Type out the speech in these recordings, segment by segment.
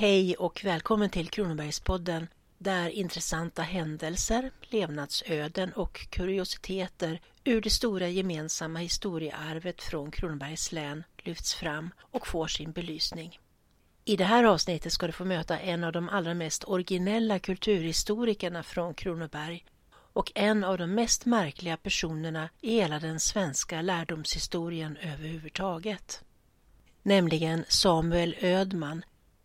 Hej och välkommen till Kronobergspodden där intressanta händelser, levnadsöden och kuriositeter ur det stora gemensamma historiearvet från Kronobergs län lyfts fram och får sin belysning. I det här avsnittet ska du få möta en av de allra mest originella kulturhistorikerna från Kronoberg och en av de mest märkliga personerna i hela den svenska lärdomshistorien överhuvudtaget. Nämligen Samuel Ödman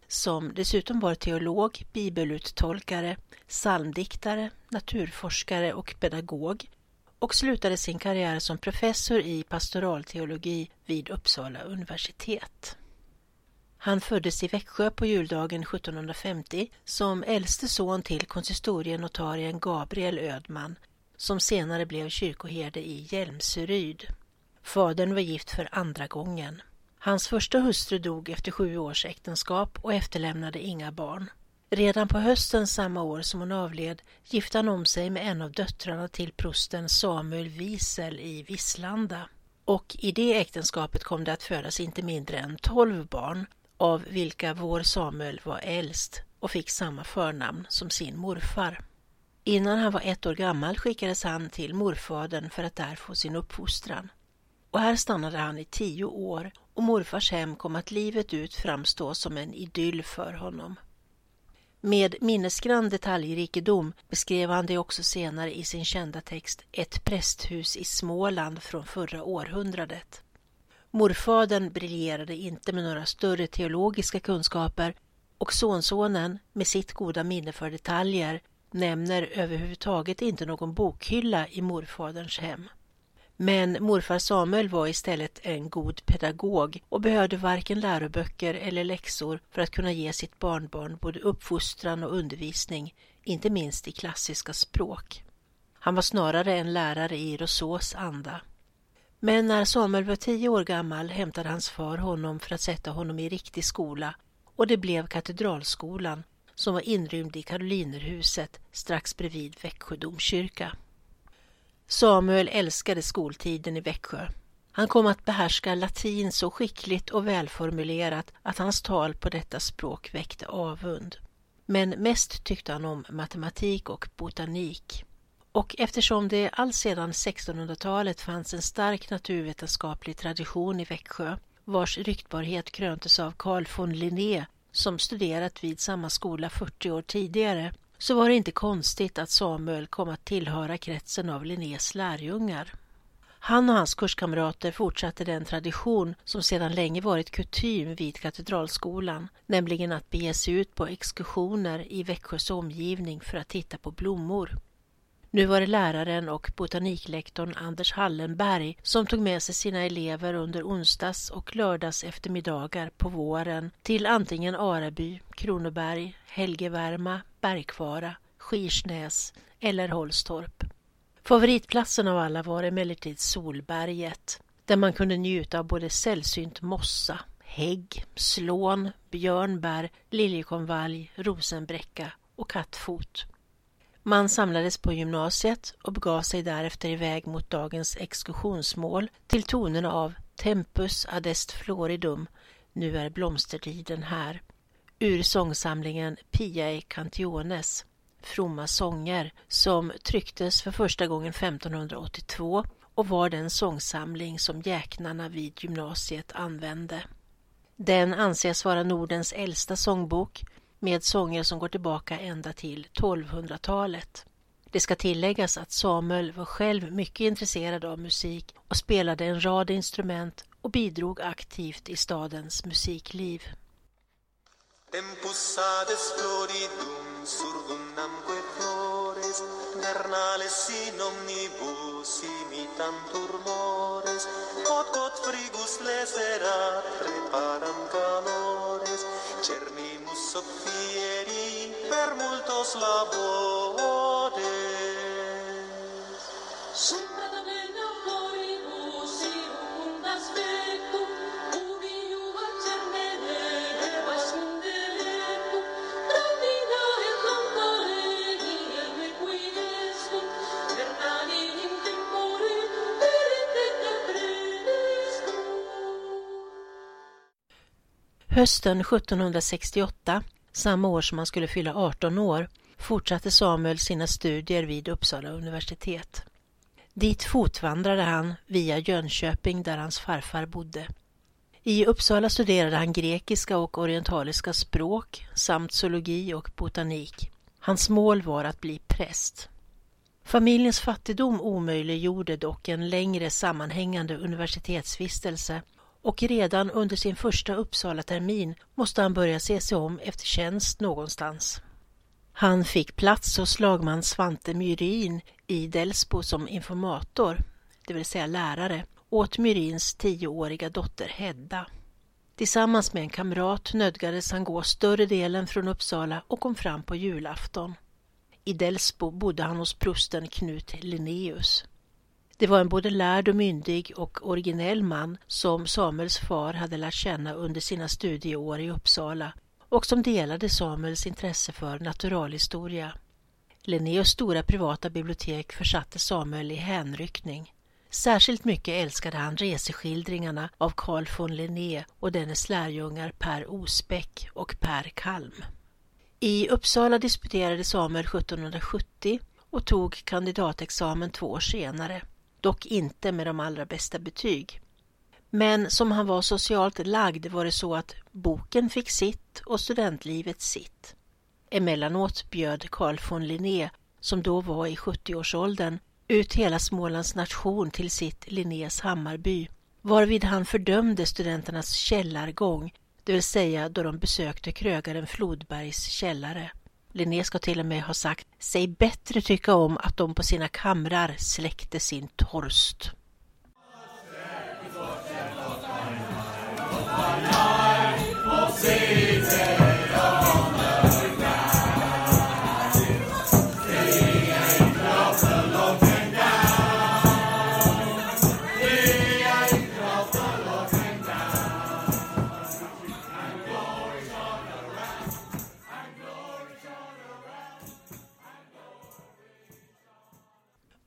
som dessutom var teolog, bibeluttolkare, psalmdiktare, naturforskare och pedagog och slutade sin karriär som professor i pastoralteologi vid Uppsala universitet. Han föddes i Växjö på juldagen 1750 som äldste son till konsistorienotarien Gabriel Ödman som senare blev kyrkoherde i Hjälmsryd. Fadern var gift för andra gången. Hans första hustru dog efter sju års äktenskap och efterlämnade inga barn. Redan på hösten samma år som hon avled gifte han om sig med en av döttrarna till prosten Samuel Wiesel i Visslanda. Och i det äktenskapet kom det att födas inte mindre än tolv barn, av vilka vår Samuel var äldst och fick samma förnamn som sin morfar. Innan han var ett år gammal skickades han till morfadern för att där få sin uppfostran. Och här stannade han i tio år och morfars hem kom att livet ut framstå som en idyll för honom. Med minnesgrann detaljrikedom beskrev han det också senare i sin kända text Ett prästhus i Småland från förra århundradet. Morfadern briljerade inte med några större teologiska kunskaper och sonsonen, med sitt goda minne för detaljer, nämner överhuvudtaget inte någon bokhylla i morfaderns hem. Men morfar Samuel var istället en god pedagog och behövde varken läroböcker eller läxor för att kunna ge sitt barnbarn både uppfostran och undervisning, inte minst i klassiska språk. Han var snarare en lärare i Rousseaus anda. Men när Samuel var tio år gammal hämtade hans far honom för att sätta honom i riktig skola och det blev Katedralskolan som var inrymd i Karolinerhuset strax bredvid Växjö domkyrka. Samuel älskade skoltiden i Växjö. Han kom att behärska latin så skickligt och välformulerat att hans tal på detta språk väckte avund. Men mest tyckte han om matematik och botanik. Och eftersom det alltsedan 1600-talet fanns en stark naturvetenskaplig tradition i Växjö vars ryktbarhet kröntes av Carl von Linné som studerat vid samma skola 40 år tidigare så var det inte konstigt att Samuel kom att tillhöra kretsen av Linnés lärjungar. Han och hans kurskamrater fortsatte den tradition som sedan länge varit kutym vid Katedralskolan, nämligen att bege sig ut på exkursioner i Växjös omgivning för att titta på blommor. Nu var det läraren och botaniklektorn Anders Hallenberg som tog med sig sina elever under onsdags och lördags eftermiddagar på våren till antingen Araby, Kronoberg, Helgevärma, Bergkvara, Skirsnäs eller Holstorp. Favoritplatsen av alla var emellertid Solberget där man kunde njuta av både sällsynt mossa, hägg, slån, björnbär, liljekonvalj, rosenbräcka och kattfot. Man samlades på gymnasiet och begav sig därefter iväg mot dagens exkursionsmål till tonerna av Tempus adest floridum, nu är blomstertiden här, ur sångsamlingen Piae Cantiones, fromma sånger, som trycktes för första gången 1582 och var den sångsamling som jäknarna vid gymnasiet använde. Den anses vara Nordens äldsta sångbok med sånger som går tillbaka ända till 1200-talet. Det ska tilläggas att Samuel var själv mycket intresserad av musik och spelade en rad instrument och bidrog aktivt i stadens musikliv. Tempus multos labores. Vecum, Hösten 1768 samma år som han skulle fylla 18 år, fortsatte Samuel sina studier vid Uppsala universitet. Dit fotvandrade han via Jönköping där hans farfar bodde. I Uppsala studerade han grekiska och orientaliska språk samt zoologi och botanik. Hans mål var att bli präst. Familjens fattigdom omöjliggjorde dock en längre sammanhängande universitetsvistelse och redan under sin första Uppsala-termin måste han börja se sig om efter tjänst någonstans. Han fick plats hos lagman Svante Myrin i Delsbo som informator, det vill säga lärare, åt Myrins tioåriga dotter Hedda. Tillsammans med en kamrat nödgades han gå större delen från Uppsala och kom fram på julafton. I Delsbo bodde han hos prosten Knut Linnaeus. Det var en både lärd och myndig och originell man som Samuels far hade lärt känna under sina studieår i Uppsala och som delade Samuels intresse för naturalhistoria. Linnéus stora privata bibliotek försatte Samuel i hänryckning. Särskilt mycket älskade han reseskildringarna av Carl von Linné och dennes lärjungar Per Osbeck och Per Kalm. I Uppsala disputerade Samuel 1770 och tog kandidatexamen två år senare, dock inte med de allra bästa betyg. Men som han var socialt lagd var det så att boken fick sitt och studentlivet sitt. Emellanåt bjöd Carl von Linné, som då var i 70-årsåldern, ut hela Smålands nation till sitt Linnés Hammarby, varvid han fördömde studenternas källargång, det vill säga då de besökte krögaren Flodbergs källare. Linné ska till och med ha sagt sig bättre tycka om att de på sina kamrar släckte sin torst.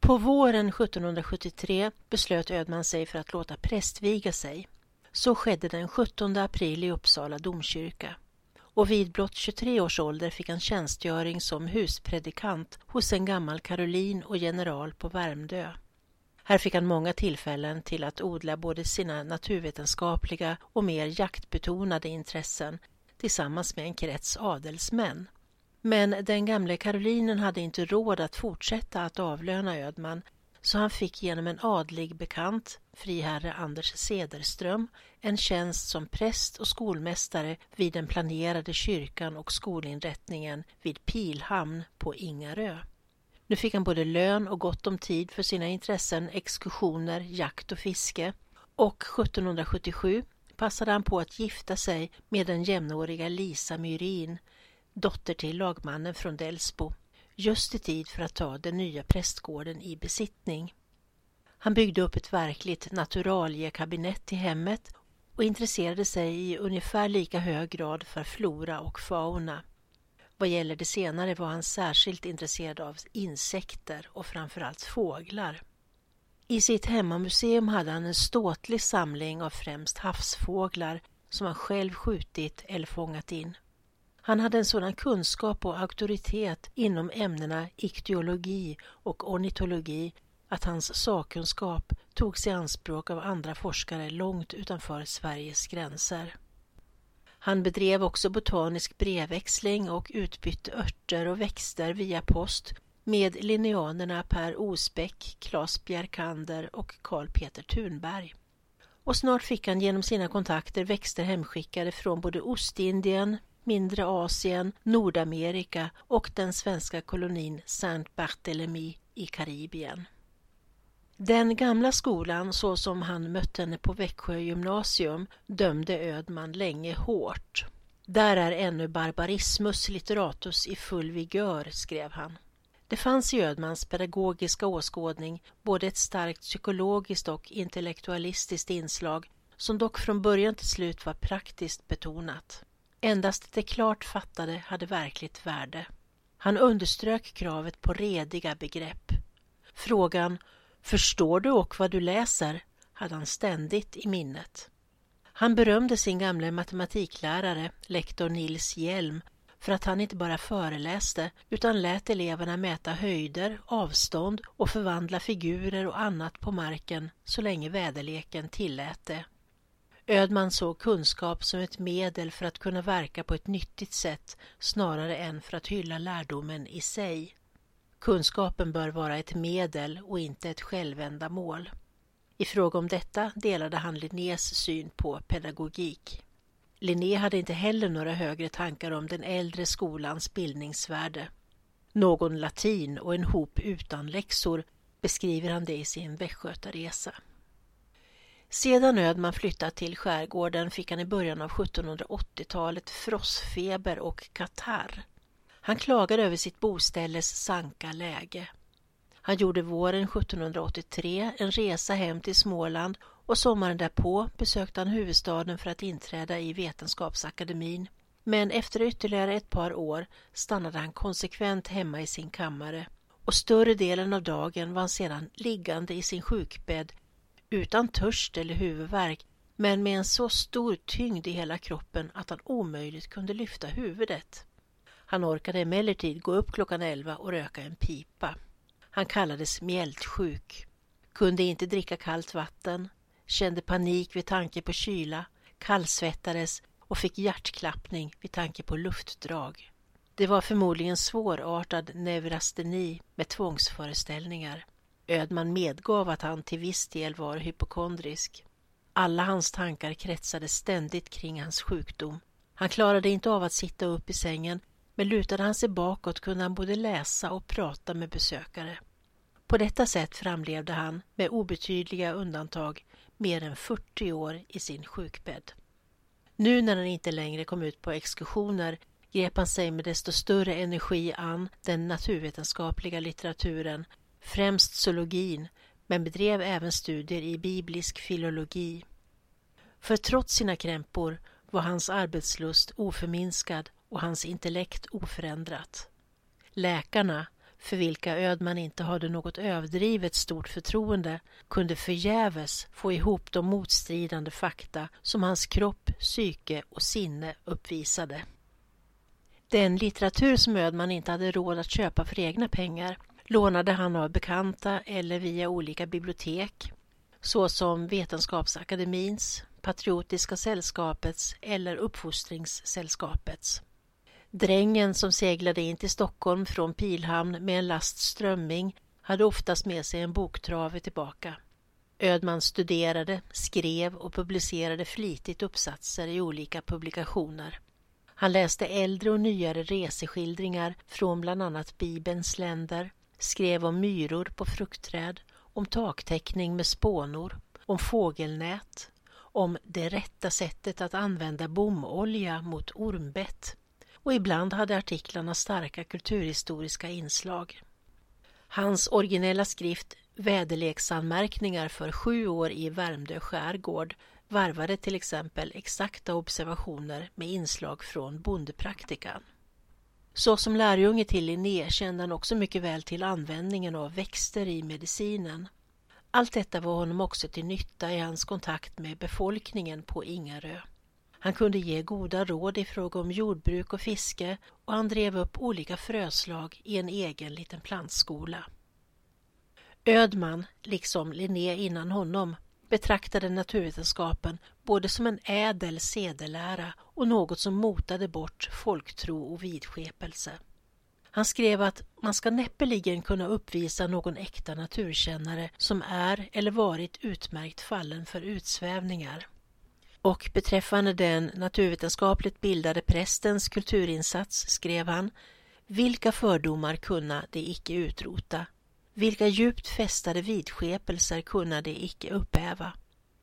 På våren 1773 beslöt Ödman sig för att låta prästviga sig. Så skedde den 17 april i Uppsala domkyrka och vid blott 23 års ålder fick han tjänstgöring som huspredikant hos en gammal karolin och general på Värmdö. Här fick han många tillfällen till att odla både sina naturvetenskapliga och mer jaktbetonade intressen tillsammans med en krets adelsmän. Men den gamle Karolinen hade inte råd att fortsätta att avlöna Ödman så han fick genom en adlig bekant, friherre Anders Sederström, en tjänst som präst och skolmästare vid den planerade kyrkan och skolinrättningen vid Pilhamn på Ingarö. Nu fick han både lön och gott om tid för sina intressen, exkursioner, jakt och fiske och 1777 passade han på att gifta sig med den jämnåriga Lisa Myrin dotter till lagmannen från Delsbo, just i tid för att ta den nya prästgården i besittning. Han byggde upp ett verkligt naturaliekabinett i hemmet och intresserade sig i ungefär lika hög grad för flora och fauna. Vad gäller det senare var han särskilt intresserad av insekter och framförallt fåglar. I sitt hemmamuseum hade han en ståtlig samling av främst havsfåglar som han själv skjutit eller fångat in. Han hade en sådan kunskap och auktoritet inom ämnena iktyologi och ornitologi att hans sakkunskap togs i anspråk av andra forskare långt utanför Sveriges gränser. Han bedrev också botanisk brevväxling och utbytte örter och växter via post med linneanerna Per Osbeck, Claes Bjerkander och Karl Peter Thunberg. Och snart fick han genom sina kontakter växter hemskickade från både Ostindien, mindre Asien, Nordamerika och den svenska kolonin Saint Barthélemy i Karibien. Den gamla skolan, så som han mötte henne på Växjö gymnasium, dömde Ödman länge hårt. Där är ännu barbarismus litteratus i full vigör, skrev han. Det fanns i Ödmans pedagogiska åskådning både ett starkt psykologiskt och intellektualistiskt inslag som dock från början till slut var praktiskt betonat. Endast det klart fattade hade verkligt värde. Han underströk kravet på rediga begrepp. Frågan ”Förstår du och vad du läser?” hade han ständigt i minnet. Han berömde sin gamle matematiklärare, lektor Nils Hjelm, för att han inte bara föreläste utan lät eleverna mäta höjder, avstånd och förvandla figurer och annat på marken så länge väderleken tillät det. Ödman såg kunskap som ett medel för att kunna verka på ett nyttigt sätt snarare än för att hylla lärdomen i sig. Kunskapen bör vara ett medel och inte ett självändamål. I fråga om detta delade han Linnés syn på pedagogik. Linné hade inte heller några högre tankar om den äldre skolans bildningsvärde. Någon latin och en hop utan läxor beskriver han det i sin västgötaresa. Sedan Ödman flyttat till skärgården fick han i början av 1780-talet frossfeber och katarr. Han klagade över sitt boställes sanka läge. Han gjorde våren 1783 en resa hem till Småland och sommaren därpå besökte han huvudstaden för att inträda i Vetenskapsakademin. Men efter ytterligare ett par år stannade han konsekvent hemma i sin kammare och större delen av dagen var han sedan liggande i sin sjukbädd utan törst eller huvudvärk men med en så stor tyngd i hela kroppen att han omöjligt kunde lyfta huvudet. Han orkade emellertid gå upp klockan elva och röka en pipa. Han kallades mjältsjuk, kunde inte dricka kallt vatten, kände panik vid tanke på kyla, kallsvettades och fick hjärtklappning vid tanke på luftdrag. Det var förmodligen svårartad neurasteni med tvångsföreställningar. Ödman medgav att han till viss del var hypokondrisk. Alla hans tankar kretsade ständigt kring hans sjukdom. Han klarade inte av att sitta upp i sängen men lutade han sig bakåt kunde han både läsa och prata med besökare. På detta sätt framlevde han, med obetydliga undantag, mer än 40 år i sin sjukbädd. Nu när han inte längre kom ut på exkursioner grep han sig med desto större energi an den naturvetenskapliga litteraturen, främst zoologin, men bedrev även studier i biblisk filologi. För trots sina krämpor var hans arbetslust oförminskad och hans intellekt oförändrat. Läkarna, för vilka Ödman inte hade något överdrivet stort förtroende, kunde förgäves få ihop de motstridande fakta som hans kropp, psyke och sinne uppvisade. Den litteratur som Ödman inte hade råd att köpa för egna pengar lånade han av bekanta eller via olika bibliotek såsom Vetenskapsakademins, Patriotiska sällskapets eller Uppfostringssällskapets. Drängen som seglade in till Stockholm från Pilhamn med en last strömming hade oftast med sig en boktrave tillbaka. Ödman studerade, skrev och publicerade flitigt uppsatser i olika publikationer. Han läste äldre och nyare reseskildringar från bland annat Bibelns länder, skrev om myror på fruktträd, om taktäckning med spånor, om fågelnät, om det rätta sättet att använda bomolja mot ormbett och ibland hade artiklarna starka kulturhistoriska inslag. Hans originella skrift Väderleksanmärkningar för sju år i Värmdö skärgård varvade till exempel exakta observationer med inslag från bondepraktikan. Så som lärjunge till Linné kände han också mycket väl till användningen av växter i medicinen. Allt detta var honom också till nytta i hans kontakt med befolkningen på Ingarö. Han kunde ge goda råd i fråga om jordbruk och fiske och han drev upp olika fröslag i en egen liten plantskola. Ödman, liksom Linné innan honom, betraktade naturvetenskapen både som en ädel sedelära och något som motade bort folktro och vidskepelse. Han skrev att man ska näppeligen kunna uppvisa någon äkta naturkännare som är eller varit utmärkt fallen för utsvävningar. Och beträffande den naturvetenskapligt bildade prästens kulturinsats skrev han Vilka fördomar kunna de icke utrota? Vilka djupt fästade vidskepelser kunna de icke upphäva?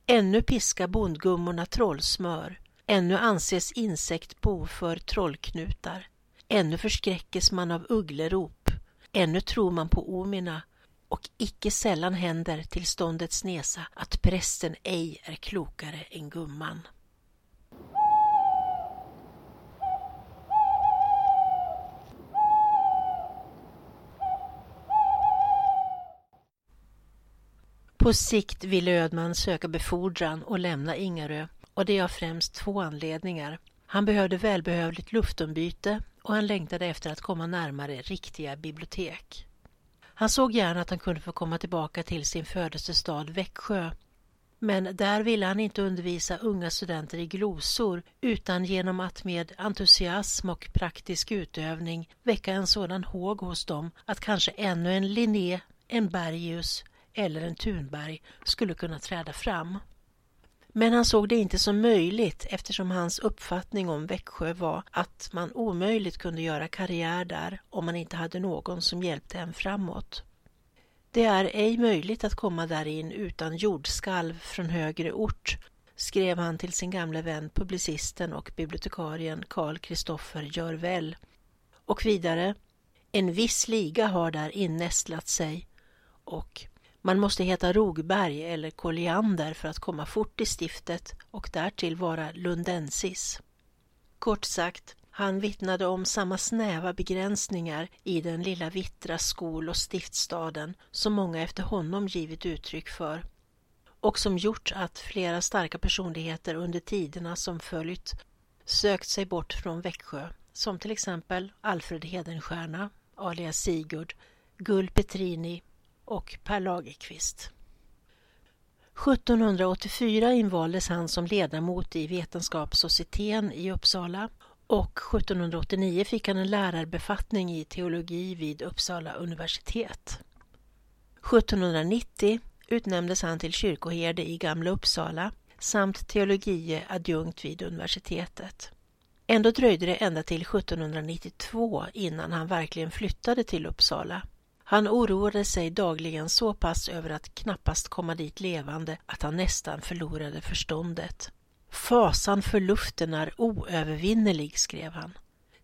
Ännu piska bondgummorna trollsmör, ännu anses insektbo för trollknutar, ännu förskräckes man av ugglerop, ännu tror man på omina och icke sällan händer till ståndets nesa att prästen ej är klokare än gumman. På sikt ville Ödman söka befordran och lämna Ingarö och det av främst två anledningar. Han behövde välbehövligt luftombyte och han längtade efter att komma närmare riktiga bibliotek. Han såg gärna att han kunde få komma tillbaka till sin födelsestad Växjö. Men där ville han inte undervisa unga studenter i glosor utan genom att med entusiasm och praktisk utövning väcka en sådan håg hos dem att kanske ännu en Linné, en Bergius eller en Thunberg skulle kunna träda fram. Men han såg det inte som möjligt eftersom hans uppfattning om Växjö var att man omöjligt kunde göra karriär där om man inte hade någon som hjälpte en framåt. Det är ej möjligt att komma där in utan jordskalv från högre ort, skrev han till sin gamle vän publicisten och bibliotekarien Karl Kristoffer Görvell. Och vidare, en viss liga har där innästlat sig och man måste heta Rogberg eller Colliander för att komma fort i stiftet och därtill vara lundensis. Kort sagt, han vittnade om samma snäva begränsningar i den lilla vittra skol och stiftstaden som många efter honom givit uttryck för och som gjort att flera starka personligheter under tiderna som följt sökt sig bort från Växjö, som till exempel Alfred Hedenstierna, alias Sigurd, Gull Petrini och Per Lagerkvist. 1784 invaldes han som ledamot i Vetenskapssocieteten i Uppsala och 1789 fick han en lärarbefattning i teologi vid Uppsala universitet. 1790 utnämndes han till kyrkoherde i Gamla Uppsala samt teologie adjunkt vid universitetet. Ändå dröjde det ända till 1792 innan han verkligen flyttade till Uppsala han oroade sig dagligen så pass över att knappast komma dit levande att han nästan förlorade förståndet. Fasan för luften är oövervinnerlig, skrev han.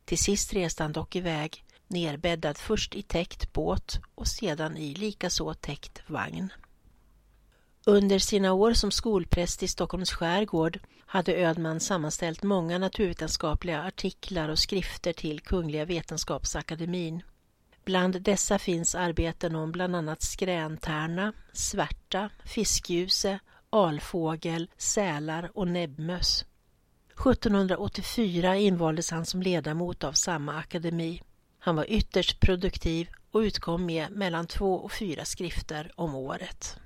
Till sist reste han dock iväg, nerbäddad först i täckt båt och sedan i likaså täckt vagn. Under sina år som skolpräst i Stockholms skärgård hade Ödman sammanställt många naturvetenskapliga artiklar och skrifter till Kungliga Vetenskapsakademin. Bland dessa finns arbeten om bland annat skräntärna, svärta, fiskljuse, alfågel, sälar och näbbmöss. 1784 invaldes han som ledamot av samma akademi. Han var ytterst produktiv och utkom med mellan två och fyra skrifter om året.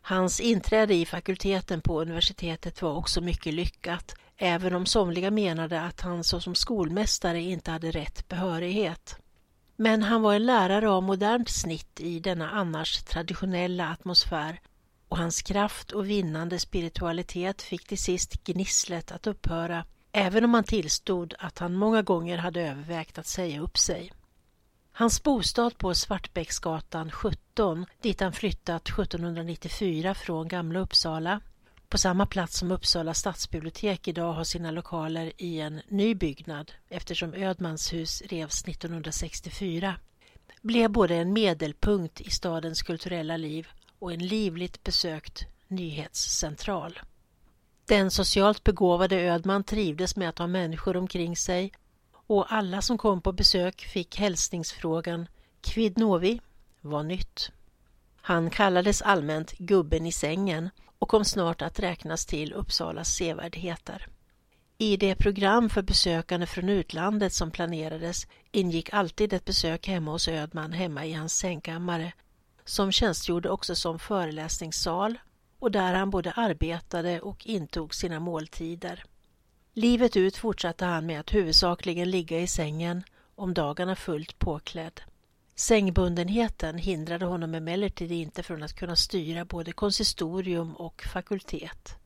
Hans inträde i fakulteten på universitetet var också mycket lyckat, även om somliga menade att han såsom skolmästare inte hade rätt behörighet. Men han var en lärare av modernt snitt i denna annars traditionella atmosfär och hans kraft och vinnande spiritualitet fick till sist gnisslet att upphöra även om han tillstod att han många gånger hade övervägt att säga upp sig. Hans bostad på Svartbäcksgatan 17, dit han flyttat 1794 från Gamla Uppsala, på samma plats som Uppsala stadsbibliotek idag har sina lokaler i en ny byggnad eftersom Ödmans hus revs 1964 blev både en medelpunkt i stadens kulturella liv och en livligt besökt nyhetscentral. Den socialt begåvade Ödman trivdes med att ha människor omkring sig och alla som kom på besök fick hälsningsfrågan kvidnovi novi? Vad nytt? Han kallades allmänt gubben i sängen och kom snart att räknas till Uppsalas sevärdheter. I det program för besökande från utlandet som planerades ingick alltid ett besök hemma hos Ödman hemma i hans sängkammare som tjänstgjorde också som föreläsningssal och där han både arbetade och intog sina måltider. Livet ut fortsatte han med att huvudsakligen ligga i sängen, om dagarna fullt påklädd. Sängbundenheten hindrade honom emellertid inte från att kunna styra både konsistorium och fakultet.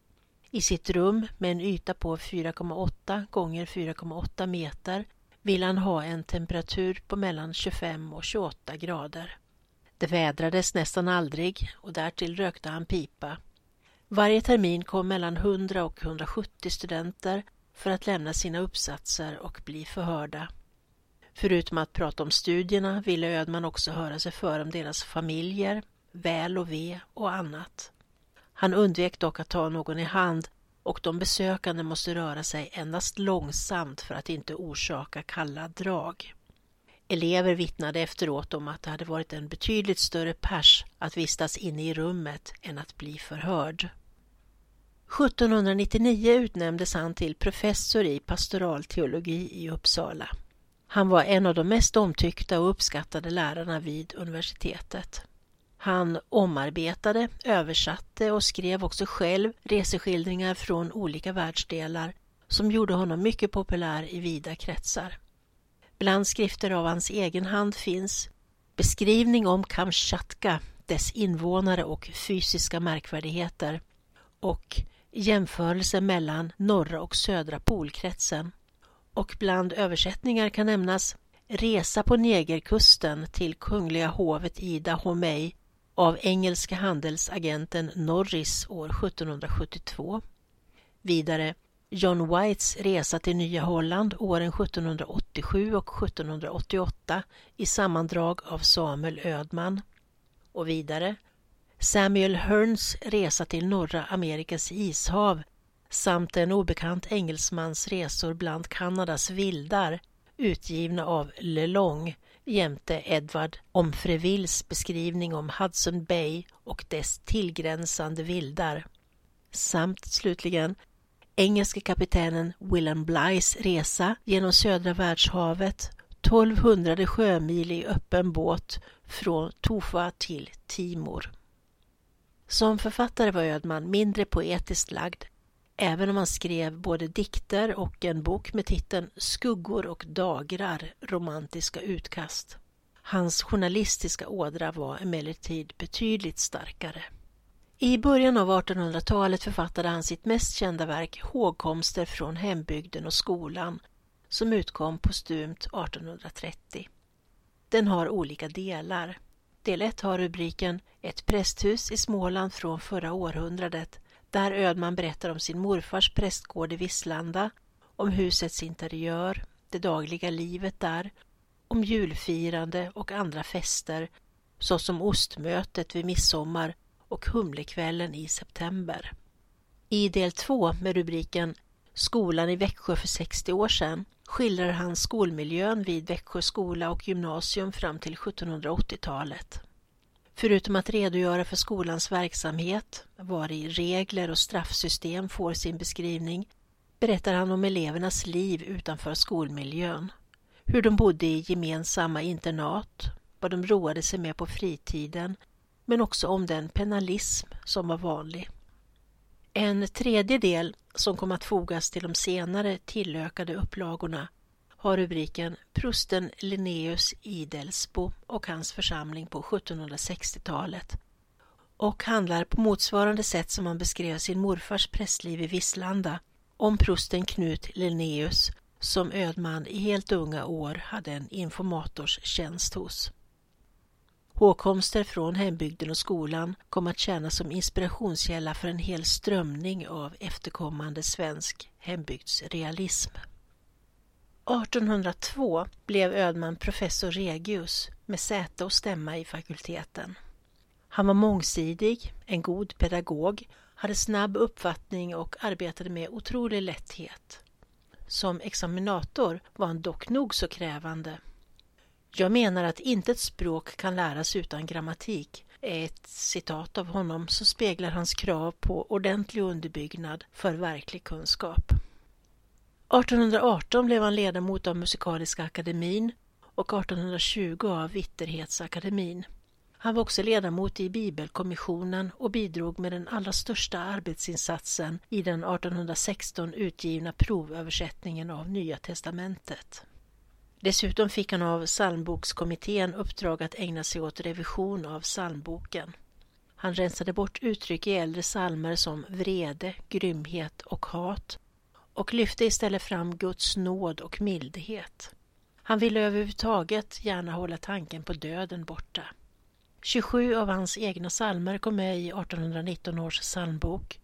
I sitt rum med en yta på 4,8 gånger 4,8 meter vill han ha en temperatur på mellan 25 och 28 grader. Det vädrades nästan aldrig och därtill rökte han pipa. Varje termin kom mellan 100 och 170 studenter för att lämna sina uppsatser och bli förhörda. Förutom att prata om studierna ville Ödman också höra sig för om deras familjer, väl och ve och annat. Han undvek dock att ta någon i hand och de besökande måste röra sig endast långsamt för att inte orsaka kalla drag. Elever vittnade efteråt om att det hade varit en betydligt större pers att vistas inne i rummet än att bli förhörd. 1799 utnämndes han till professor i pastoralteologi i Uppsala. Han var en av de mest omtyckta och uppskattade lärarna vid universitetet. Han omarbetade, översatte och skrev också själv reseskildringar från olika världsdelar som gjorde honom mycket populär i vida kretsar. Bland skrifter av hans egen hand finns beskrivning om Kamchatka, dess invånare och fysiska märkvärdigheter och jämförelse mellan norra och södra polkretsen. Och bland översättningar kan nämnas Resa på Negerkusten till Kungliga hovet i Dahomey av engelska handelsagenten Norris år 1772. Vidare John Whites resa till Nya Holland åren 1787 och 1788 i sammandrag av Samuel Ödman. Och vidare Samuel Hearns resa till norra Amerikas ishav samt en obekant engelsmans resor bland Kanadas vildar utgivna av Lelong jämte Edward Omfrevilles beskrivning om Hudson Bay och dess tillgränsande vildar. Samt slutligen engelske kaptenen William Blys resa genom södra världshavet 1200 sjömil i öppen båt från Tofa till Timor. Som författare var Ödman mindre poetiskt lagd, även om han skrev både dikter och en bok med titeln Skuggor och dagrar, romantiska utkast. Hans journalistiska ådra var emellertid betydligt starkare. I början av 1800-talet författade han sitt mest kända verk Hågkomster från hembygden och skolan som utkom postumt 1830. Den har olika delar. Del 1 har rubriken Ett prästhus i Småland från förra århundradet där Ödman berättar om sin morfars prästgård i Visslanda, om husets interiör, det dagliga livet där, om julfirande och andra fester såsom ostmötet vid midsommar och Humlekvällen i september. I del 2 med rubriken Skolan i Växjö för 60 år sedan skildrar han skolmiljön vid Växjö skola och gymnasium fram till 1780-talet. Förutom att redogöra för skolans verksamhet, var i regler och straffsystem får sin beskrivning, berättar han om elevernas liv utanför skolmiljön. Hur de bodde i gemensamma internat, vad de roade sig med på fritiden, men också om den penalism som var vanlig. En tredje del som kom att fogas till de senare tillökade upplagorna har rubriken Prosten Linnaeus i Delsbo och hans församling på 1760-talet och handlar på motsvarande sätt som han beskrev sin morfars prästliv i Visslanda om prosten Knut Linnaeus som ödman i helt unga år hade en informators tjänst hos. Hågkomster från hembygden och skolan kom att tjäna som inspirationskälla för en hel strömning av efterkommande svensk hembygdsrealism. 1802 blev Ödman professor regius med säte och stämma i fakulteten. Han var mångsidig, en god pedagog, hade snabb uppfattning och arbetade med otrolig lätthet. Som examinator var han dock nog så krävande. Jag menar att inte ett språk kan läras utan grammatik är ett citat av honom som speglar hans krav på ordentlig underbyggnad för verklig kunskap. 1818 blev han ledamot av Musikaliska akademin och 1820 av Vitterhetsakademin. Han var också ledamot i Bibelkommissionen och bidrog med den allra största arbetsinsatsen i den 1816 utgivna provöversättningen av Nya testamentet. Dessutom fick han av psalmbokskommittén uppdrag att ägna sig åt revision av psalmboken. Han rensade bort uttryck i äldre psalmer som vrede, grymhet och hat och lyfte istället fram Guds nåd och mildhet. Han ville överhuvudtaget gärna hålla tanken på döden borta. 27 av hans egna psalmer kom med i 1819 års psalmbok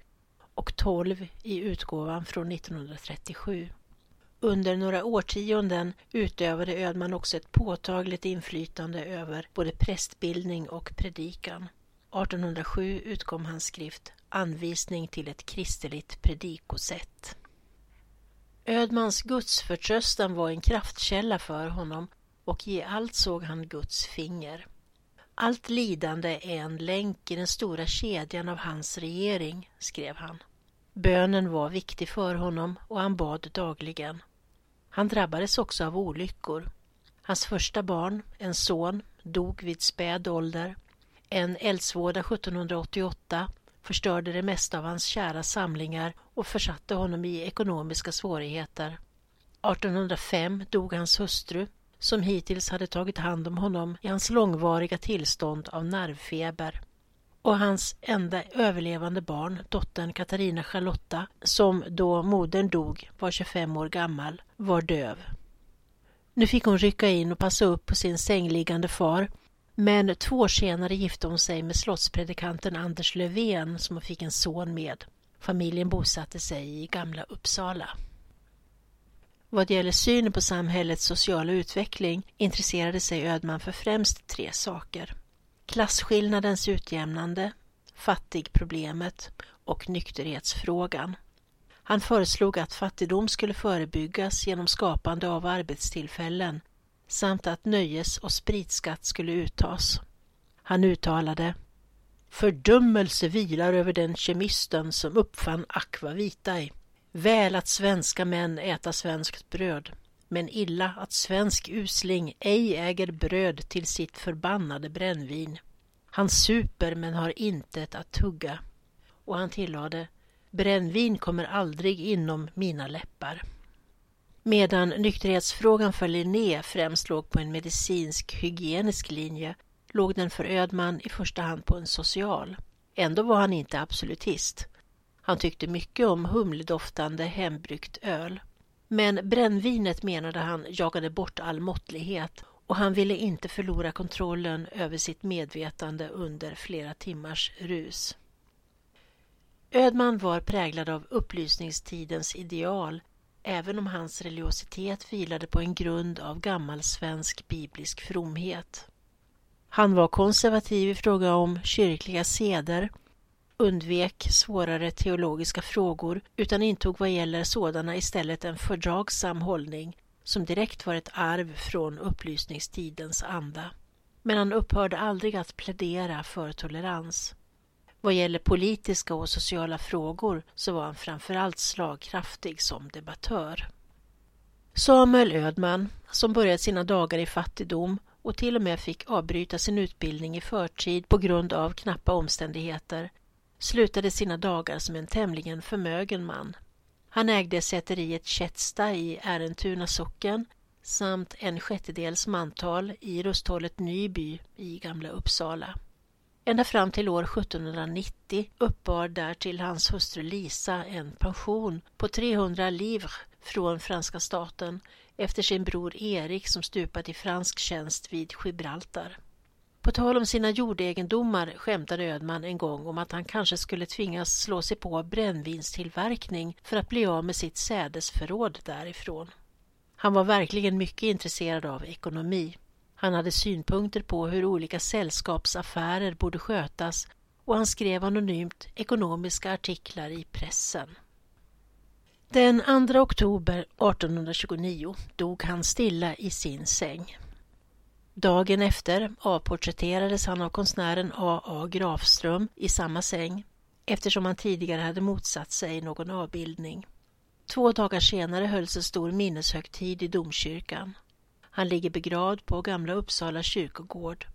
och 12 i utgåvan från 1937. Under några årtionden utövade Ödman också ett påtagligt inflytande över både prästbildning och predikan. 1807 utkom hans skrift Anvisning till ett kristeligt predikosätt. Ödmans gudsförtröstan var en kraftkälla för honom och i allt såg han Guds finger. Allt lidande är en länk i den stora kedjan av hans regering, skrev han. Bönen var viktig för honom och han bad dagligen. Han drabbades också av olyckor. Hans första barn, en son, dog vid späd ålder. En eldsvåda 1788 förstörde det mesta av hans kära samlingar och försatte honom i ekonomiska svårigheter. 1805 dog hans hustru som hittills hade tagit hand om honom i hans långvariga tillstånd av nervfeber. Och hans enda överlevande barn, dottern Katarina Charlotta, som då modern dog var 25 år gammal, var döv. Nu fick hon rycka in och passa upp på sin sängliggande far men två år senare gifte hon sig med slottspredikanten Anders Löfven som hon fick en son med. Familjen bosatte sig i Gamla Uppsala. Vad gäller synen på samhällets sociala utveckling intresserade sig Ödman för främst tre saker. Klasskillnadens utjämnande, fattigproblemet och nykterhetsfrågan. Han föreslog att fattigdom skulle förebyggas genom skapande av arbetstillfällen samt att nöjes och spritskatt skulle uttas. Han uttalade Fördömelse vilar över den kemisten som uppfann akvavitae. Väl att svenska män äta svenskt bröd, men illa att svensk usling ej äger bröd till sitt förbannade brännvin. Han super men har intet att tugga. Och han tillade Brännvin kommer aldrig inom mina läppar. Medan nykterhetsfrågan för Linné främst låg på en medicinsk hygienisk linje låg den för Ödman i första hand på en social. Ändå var han inte absolutist. Han tyckte mycket om humledoftande hembryggt öl. Men brännvinet menade han jagade bort all måttlighet och han ville inte förlora kontrollen över sitt medvetande under flera timmars rus. Ödman var präglad av upplysningstidens ideal även om hans religiositet vilade på en grund av gammalsvensk biblisk fromhet. Han var konservativ i fråga om kyrkliga seder, undvek svårare teologiska frågor utan intog vad gäller sådana istället en fördragsam hållning som direkt var ett arv från upplysningstidens anda. Men han upphörde aldrig att plädera för tolerans. Vad gäller politiska och sociala frågor så var han framförallt slagkraftig som debattör. Samuel Ödman, som började sina dagar i fattigdom och till och med fick avbryta sin utbildning i förtid på grund av knappa omständigheter, slutade sina dagar som en tämligen förmögen man. Han ägde säteriet Kättsta i Ärentuna socken samt en sjättedels mantal i rusthållet Nyby i Gamla Uppsala. Ända fram till år 1790 uppbar därtill hans hustru Lisa en pension på 300 livres från franska staten efter sin bror Erik som stupat i fransk tjänst vid Gibraltar. På tal om sina jordegendomar skämtade Ödman en gång om att han kanske skulle tvingas slå sig på brännvinstillverkning för att bli av med sitt sädesförråd därifrån. Han var verkligen mycket intresserad av ekonomi. Han hade synpunkter på hur olika sällskapsaffärer borde skötas och han skrev anonymt ekonomiska artiklar i pressen. Den 2 oktober 1829 dog han stilla i sin säng. Dagen efter avporträtterades han av konstnären A. A. Grafström i samma säng eftersom han tidigare hade motsatt sig någon avbildning. Två dagar senare hölls en stor minneshögtid i domkyrkan. Han ligger begravd på Gamla Uppsala kyrkogård.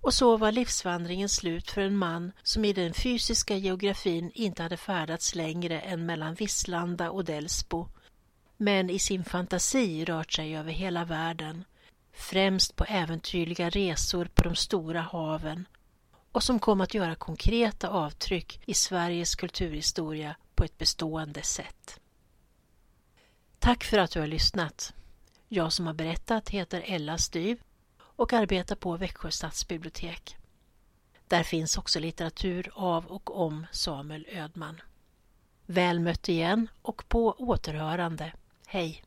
Och så var livsvandringen slut för en man som i den fysiska geografin inte hade färdats längre än mellan Visslanda och Delsbo, men i sin fantasi rört sig över hela världen, främst på äventyrliga resor på de stora haven och som kom att göra konkreta avtryck i Sveriges kulturhistoria på ett bestående sätt. Tack för att du har lyssnat. Jag som har berättat heter Ella Styv och arbetar på Växjö stadsbibliotek. Där finns också litteratur av och om Samuel Ödman. Väl mött igen och på återhörande. Hej!